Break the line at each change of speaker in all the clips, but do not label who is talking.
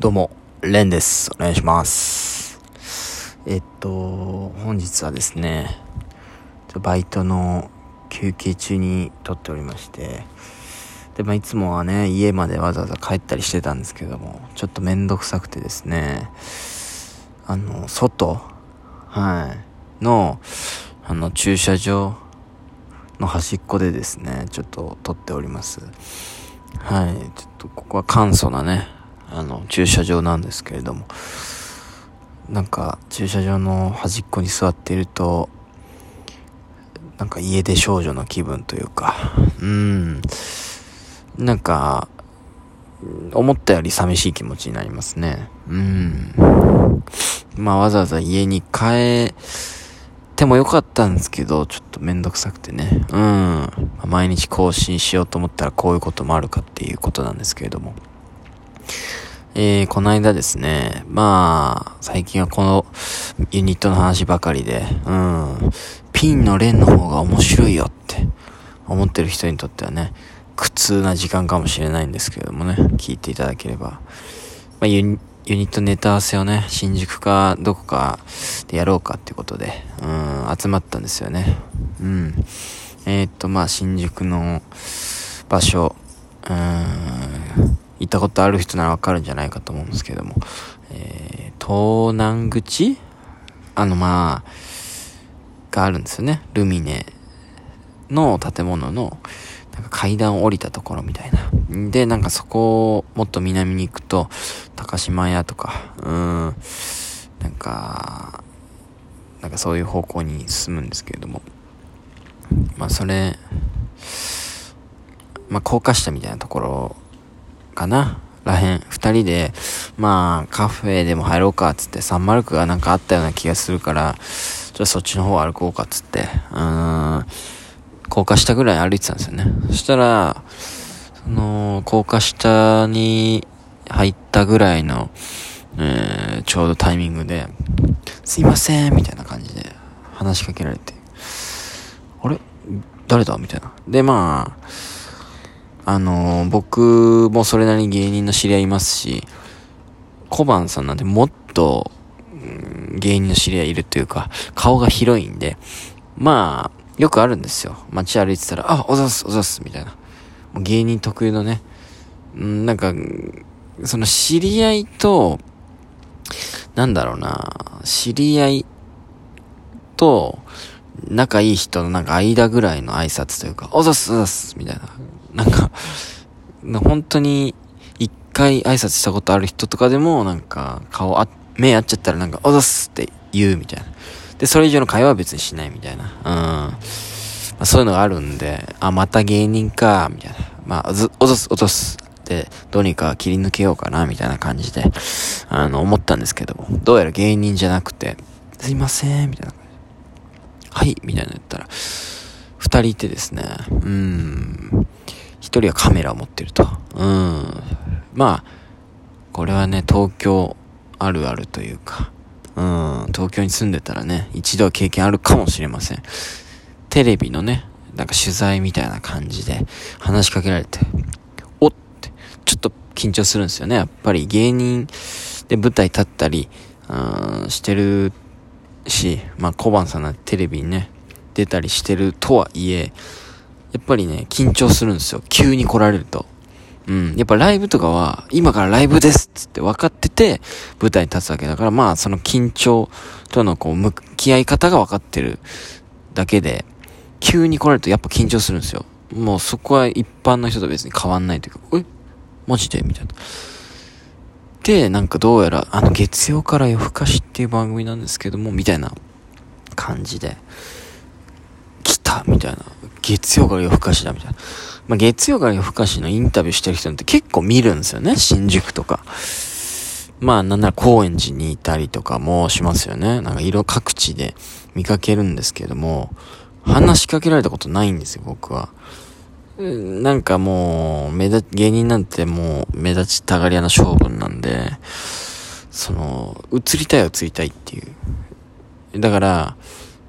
どうも、レンです。お願いします。えっと、本日はですね、バイトの休憩中に撮っておりまして、で、まあ、いつもはね、家までわざわざ帰ったりしてたんですけども、ちょっとめんどくさくてですね、あの、外、はい、の、あの、駐車場の端っこでですね、ちょっと撮っております。はい、ちょっとここは簡素なね、あの、駐車場なんですけれども、なんか、駐車場の端っこに座っていると、なんか家出少女の気分というか、うん、なんか、思ったより寂しい気持ちになりますね。うん。まあわざわざ家に帰ってもよかったんですけど、ちょっとめんどくさくてね。うん。毎日更新しようと思ったらこういうこともあるかっていうことなんですけれども。えー、この間ですね、まあ、最近はこのユニットの話ばかりで、うん、ピンの連の方が面白いよって思ってる人にとってはね、苦痛な時間かもしれないんですけれどもね、聞いていただければ。まあ、ユニットネタ合わせをね、新宿かどこかでやろうかってことで、うん、集まったんですよね。うん。えー、っと、まあ、新宿の場所、うん、行ったことある人ならわかるんじゃないかと思うんですけども、えー、東南口？あの、まあ、があるんですよね。ルミネの建物の、なんか階段を降りたところみたいな。で、なんかそこをもっと南に行くと、高島屋とか、うん、なんか、なんかそういう方向に進むんですけれども。まあそれ、まあ高架下みたいなところかな？らへん、二人で、まあ、カフェでも入ろうかつって、サンマルクがなんかあったような気がするから、ちょっとそっちの方歩こうかっつって、うーん、高架下ぐらい歩いてたんですよね。そしたら、その、高架下に入ったぐらいの、えー、ちょうどタイミングで、すいません、みたいな感じで話しかけられて、あれ？誰だ？みたいな。で、まあ、あのー僕もそれなりに芸人の知り合いいますし、小判さんなんてもっと、うん芸人の知り合いいるというか、顔が広いんで、まあ、よくあるんですよ。街歩いてたら、あ、おざす、おざす、みたいな。もう芸人特有のね、うん、なんか、その知り合いと、なんだろうな、知り合いと、仲いい人のなんか間ぐらいの挨拶というか、おざす、おざす、みたいな。なんか、本当に、一回挨拶したことある人とかでも、なんか、顔あ、目合っちゃったらなんか、おざすって言うみたいな。で、それ以上の会話は別にしないみたいな。うん。まあ、そういうのがあるんで、あ、また芸人か、みたいな。まあ、ず、おざす、おざす。で、どうにか切り抜けようかな、みたいな感じで、あの、思ったんですけども、どうやら芸人じゃなくて、すいません、みたいな感じ。はい、みたいなの言ったら、二人いてですね、うん。一人はカメラを持ってると。うん。まあ、これはね、東京あるあるというか、うん、東京に住んでたらね、一度は経験あるかもしれません。テレビのね、なんか取材みたいな感じで話しかけられて、おって、ちょっと緊張するんですよね。やっぱり芸人で舞台立ったり、うん、してるし、まあ小判さんなんてテレビにね、出たりしてるとはいえ、やっぱりね、緊張するんですよ。急に来られると。うん。やっぱライブとかは、今からライブですっつって分かってて、舞台に立つわけだから、まあ、その緊張とのこう、向き合い方が分かってるだけで、急に来られるとやっぱ緊張するんですよ。もうそこは一般の人と別に変わんないというか、え？マジで？みたいな。で、なんかどうやら、あの、月曜から夜更かしっていう番組なんですけども、みたいな感じで、来たみたいな。月曜から夜更かしだみたいな。まあ、月曜から夜更かしのインタビューしてる人って結構見るんですよね。新宿とか。まあ、なんなら高円寺にいたりとかもしますよね。なんか色各地で見かけるんですけども、話しかけられたことないんですよ、僕は。なんかもう、目立、芸人なんてもう目立ちたがり屋な勝負なんで、その、映りたい映りたいっていう。だから、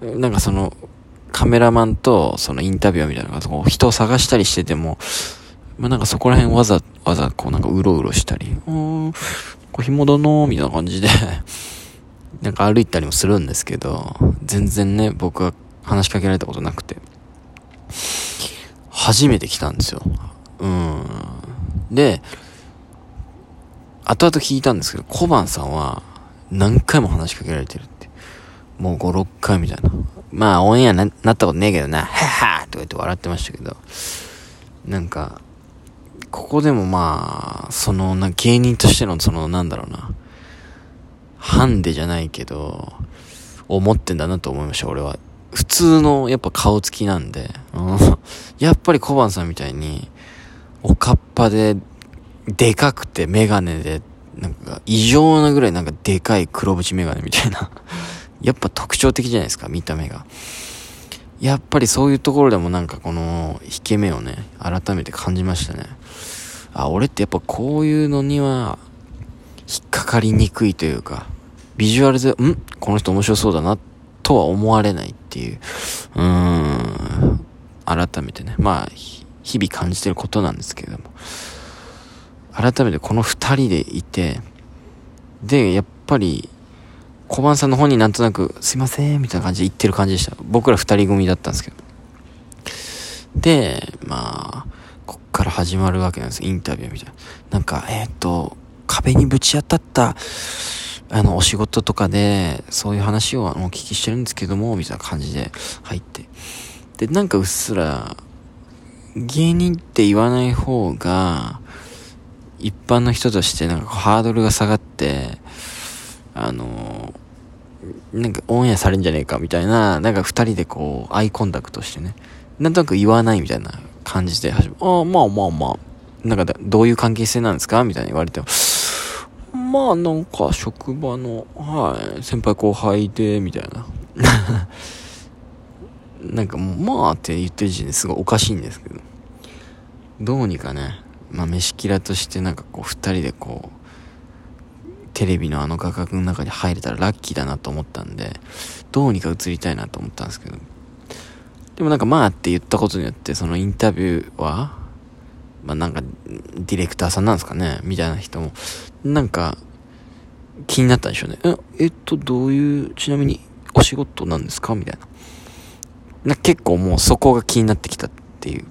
なんかその、カメラマンとそのインタビュアーみたいなのがこう人を探したりしてても、まあ、なんかそこら辺わざ、わざこうなんかうろうろしたり、うーん、これ紐だなみたいな感じで なんか歩いたりもするんですけど、全然ね、僕は話しかけられたことなくて、初めて来たんですよ。うん。で、後々聞いたんですけど、小判さんは何回も話しかけられてるって。もう5、6回みたいな。まあ、オンエアななったことねえけどな、ははとか言って笑ってましたけど、なんか、ここでもまあ、その、な、芸人としての、その、なんだろうな、ハンデじゃないけど、思ってんだなと思いました、俺は。普通の、やっぱ顔つきなんで、うん、やっぱり小判さんみたいに、おかっぱで、でかくてメガネで、なんか、異常なぐらいなんかでかい黒縁メガネみたいな。やっぱ特徴的じゃないですか、見た目が。やっぱりそういうところでもなんかこの、引け目をね、改めて感じましたね。あ、俺ってやっぱこういうのには、引っかかりにくいというか、ビジュアルで、んこの人面白そうだな、とは思われないっていう、うーん、改めてね、まあ、日々感じてることなんですけれども、改めてこの二人でいて、で、やっぱり、小判さんの方になんとなく、すいません、みたいな感じで言ってる感じでした。僕ら二人組だったんですけど。で、まあ、こっから始まるわけなんです。インタビューみたいな。なんか、えっ、と、壁にぶち当たった、あの、お仕事とかで、そういう話をお聞きしてるんですけども、みたいな感じで入って。で、なんかうっすら、芸人って言わない方が、一般の人としてなんかハードルが下がって、あのなんかオンエアされんじゃねえかみたいな、なんか二人でこう、アイコンタクトしてね、なんとなく言わないみたいな感じで始め、ああ、まあまあまあ、なんかどういう関係性なんですかみたいに言われて、まあなんか職場の、はい、先輩後輩で、みたいな。なんかもう、まあって言ってる時点ですごいおかしいんですけど、どうにかね、まあ飯キラとしてなんかこう二人でこう、テレビのあの画角の中に入れたらラッキーだなと思ったんで、どうにか映りたいなと思ったんですけど。でもなんかまあって言ったことによって、そのインタビューは、まあなんか、ディレクターさんなんですかねみたいな人も、なんか、気になったんでしょうね。え、えっと、どういう、ちなみにお仕事なんですか？みたいな。な結構もうそこが気になってきたっていう。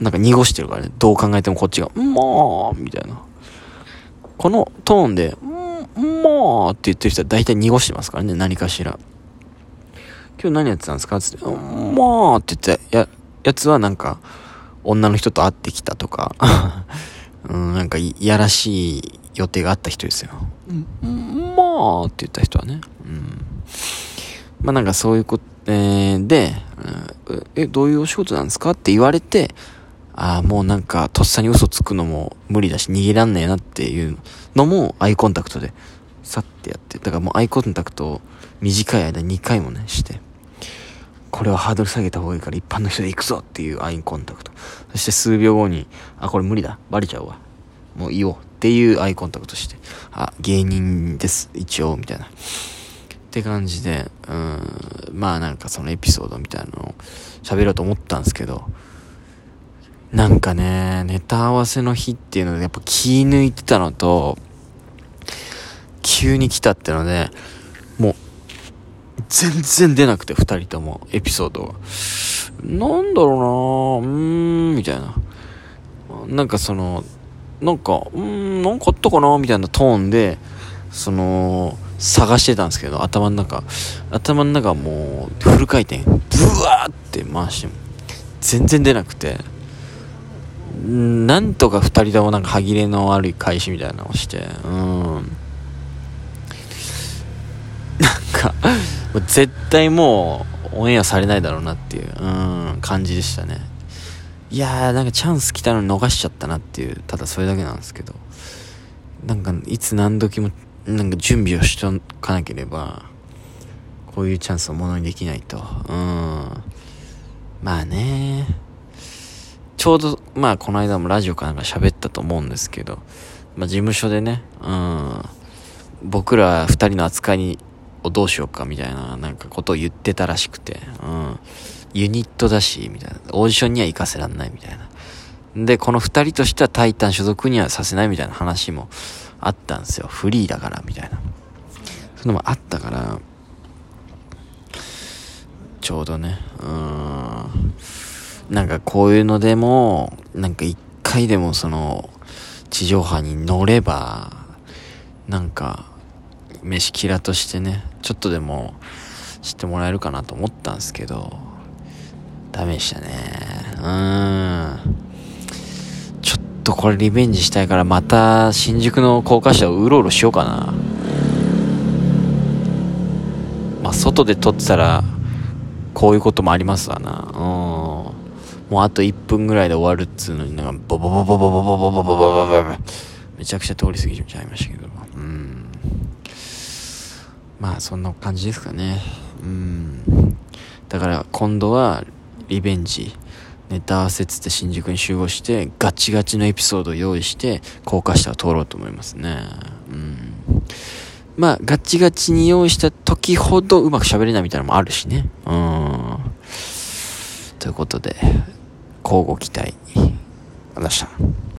なんか濁してるからね。どう考えてもこっちが、まあ、みたいな。このトーンで、まあって言ってる人は大体濁してますからね、何かしら。今日何やってたんですか？つって、まあって言ってや、やつはなんか、女の人と会ってきたとか、うん、なんかいやらしい予定があった人ですよ。まあって言った人はね。うん。まあなんかそういうこと、えー、で、え、どういうお仕事なんですか？って言われて、ああ、もうなんか、とっさに嘘つくのも無理だし、逃げらんねえなっていうのも、アイコンタクトで、さってやって、だからもうアイコンタクトを短い間2回もね、して、これはハードル下げた方がいいから一般の人で行くぞっていうアイコンタクト。そして数秒後に、あ、これ無理だ。バレちゃうわ。もういいよ。っていうアイコンタクトして、あ、芸人です。一応、みたいな。って感じで、うん、まあなんかそのエピソードみたいなのを喋ろうと思ったんですけど、なんかね、ネタ合わせの日っていうので、やっぱ気抜いてたのと、急に来たってので、もう、全然出なくて、二人とも、エピソードが。なんだろうなうーん、みたいな。なんかその、なんか、うーん、なんかあったかなみたいなトーンで、その、探してたんですけど、頭の中、頭の中もう、フル回転、ブワーって回して、全然出なくて、なんとか二人ともなんか歯切れの悪い返しみたいなのをして、うん。なんか、絶対もう、オンエアされないだろうなっていう、うん、感じでしたね。いやー、なんかチャンス来たのに逃しちゃったなっていう、ただそれだけなんですけど。なんか、いつ何時も、なんか準備をしとかなければ、こういうチャンスをものにできないと。うん。まあねちょうど、まあ、この間もラジオかなんか喋ったと思うんですけど、まあ、事務所でね、うん、僕ら二人の扱いにをどうしようかみたいな、なんかことを言ってたらしくて、うん、ユニットだし、みたいな、オーディションには行かせらんないみたいな。で、この二人としてはタイタン所属にはさせないみたいな話もあったんですよ。フリーだから、みたいな。そういうのもあったから、ちょうどね、うーん。なんかこういうのでも、なんか一回でもその、地上波に乗れば、なんか、飯キラとしてね、ちょっとでも知ってもらえるかなと思ったんですけど、ダメでしたね。うーん。ちょっとこれリベンジしたいからまた新宿の高架下をうろうろしようかな。まあ外で撮ってたら、こういうこともありますわな。うん。もうあと1分ぐらいで終わるっつうのになんかボボボボボボボボボボボボボめちゃくちゃ通り過ぎちゃいましたけどまあそんな感じですかね。うん。だから今度はリベンジ。ネタ合わせつって新宿に集合してガチガチのエピソードを用意して高架下を通ろうと思いますね。うん。まあガチガチに用意した時ほどうまく喋れないみたいなのもあるしね。うん。ということで交互期待。ありがとうございました。